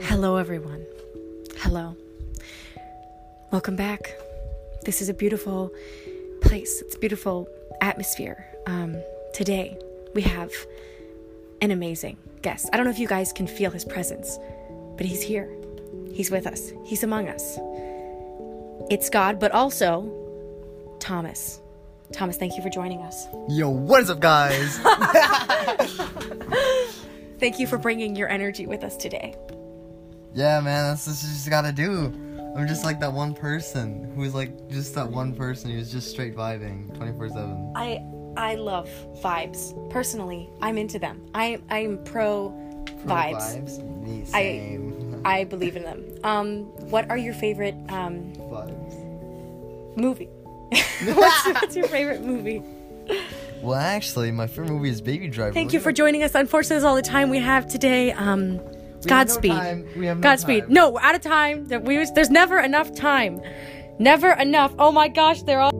Hello, everyone. Hello. Welcome back. This is a beautiful place. It's a beautiful atmosphere. Um, today, we have an amazing guest. I don't know if you guys can feel his presence, but he's here. He's with us. He's among us. It's God, but also Thomas. Thomas, thank you for joining us. Yo, what is up, guys? Thank you for bringing your energy with us today. Yeah, man, that's what you just gotta do. I'm just like that one person who's like just that one person who's just straight vibing 24 7. I I love vibes. Personally, I'm into them. I I'm pro, vibes. Me, I- same. I I believe in them. Um, what are your favorite um vibes. movie? what's, what's your favorite movie? Well, actually, my favorite movie is Baby Driver. Thank you for joining us. Unfortunately, that's all the time we have today. Um, Have no Godspeed. time. We have no Godspeed. No, we're out of time. There- we- There's never enough time. Never enough. Oh my gosh, they're all.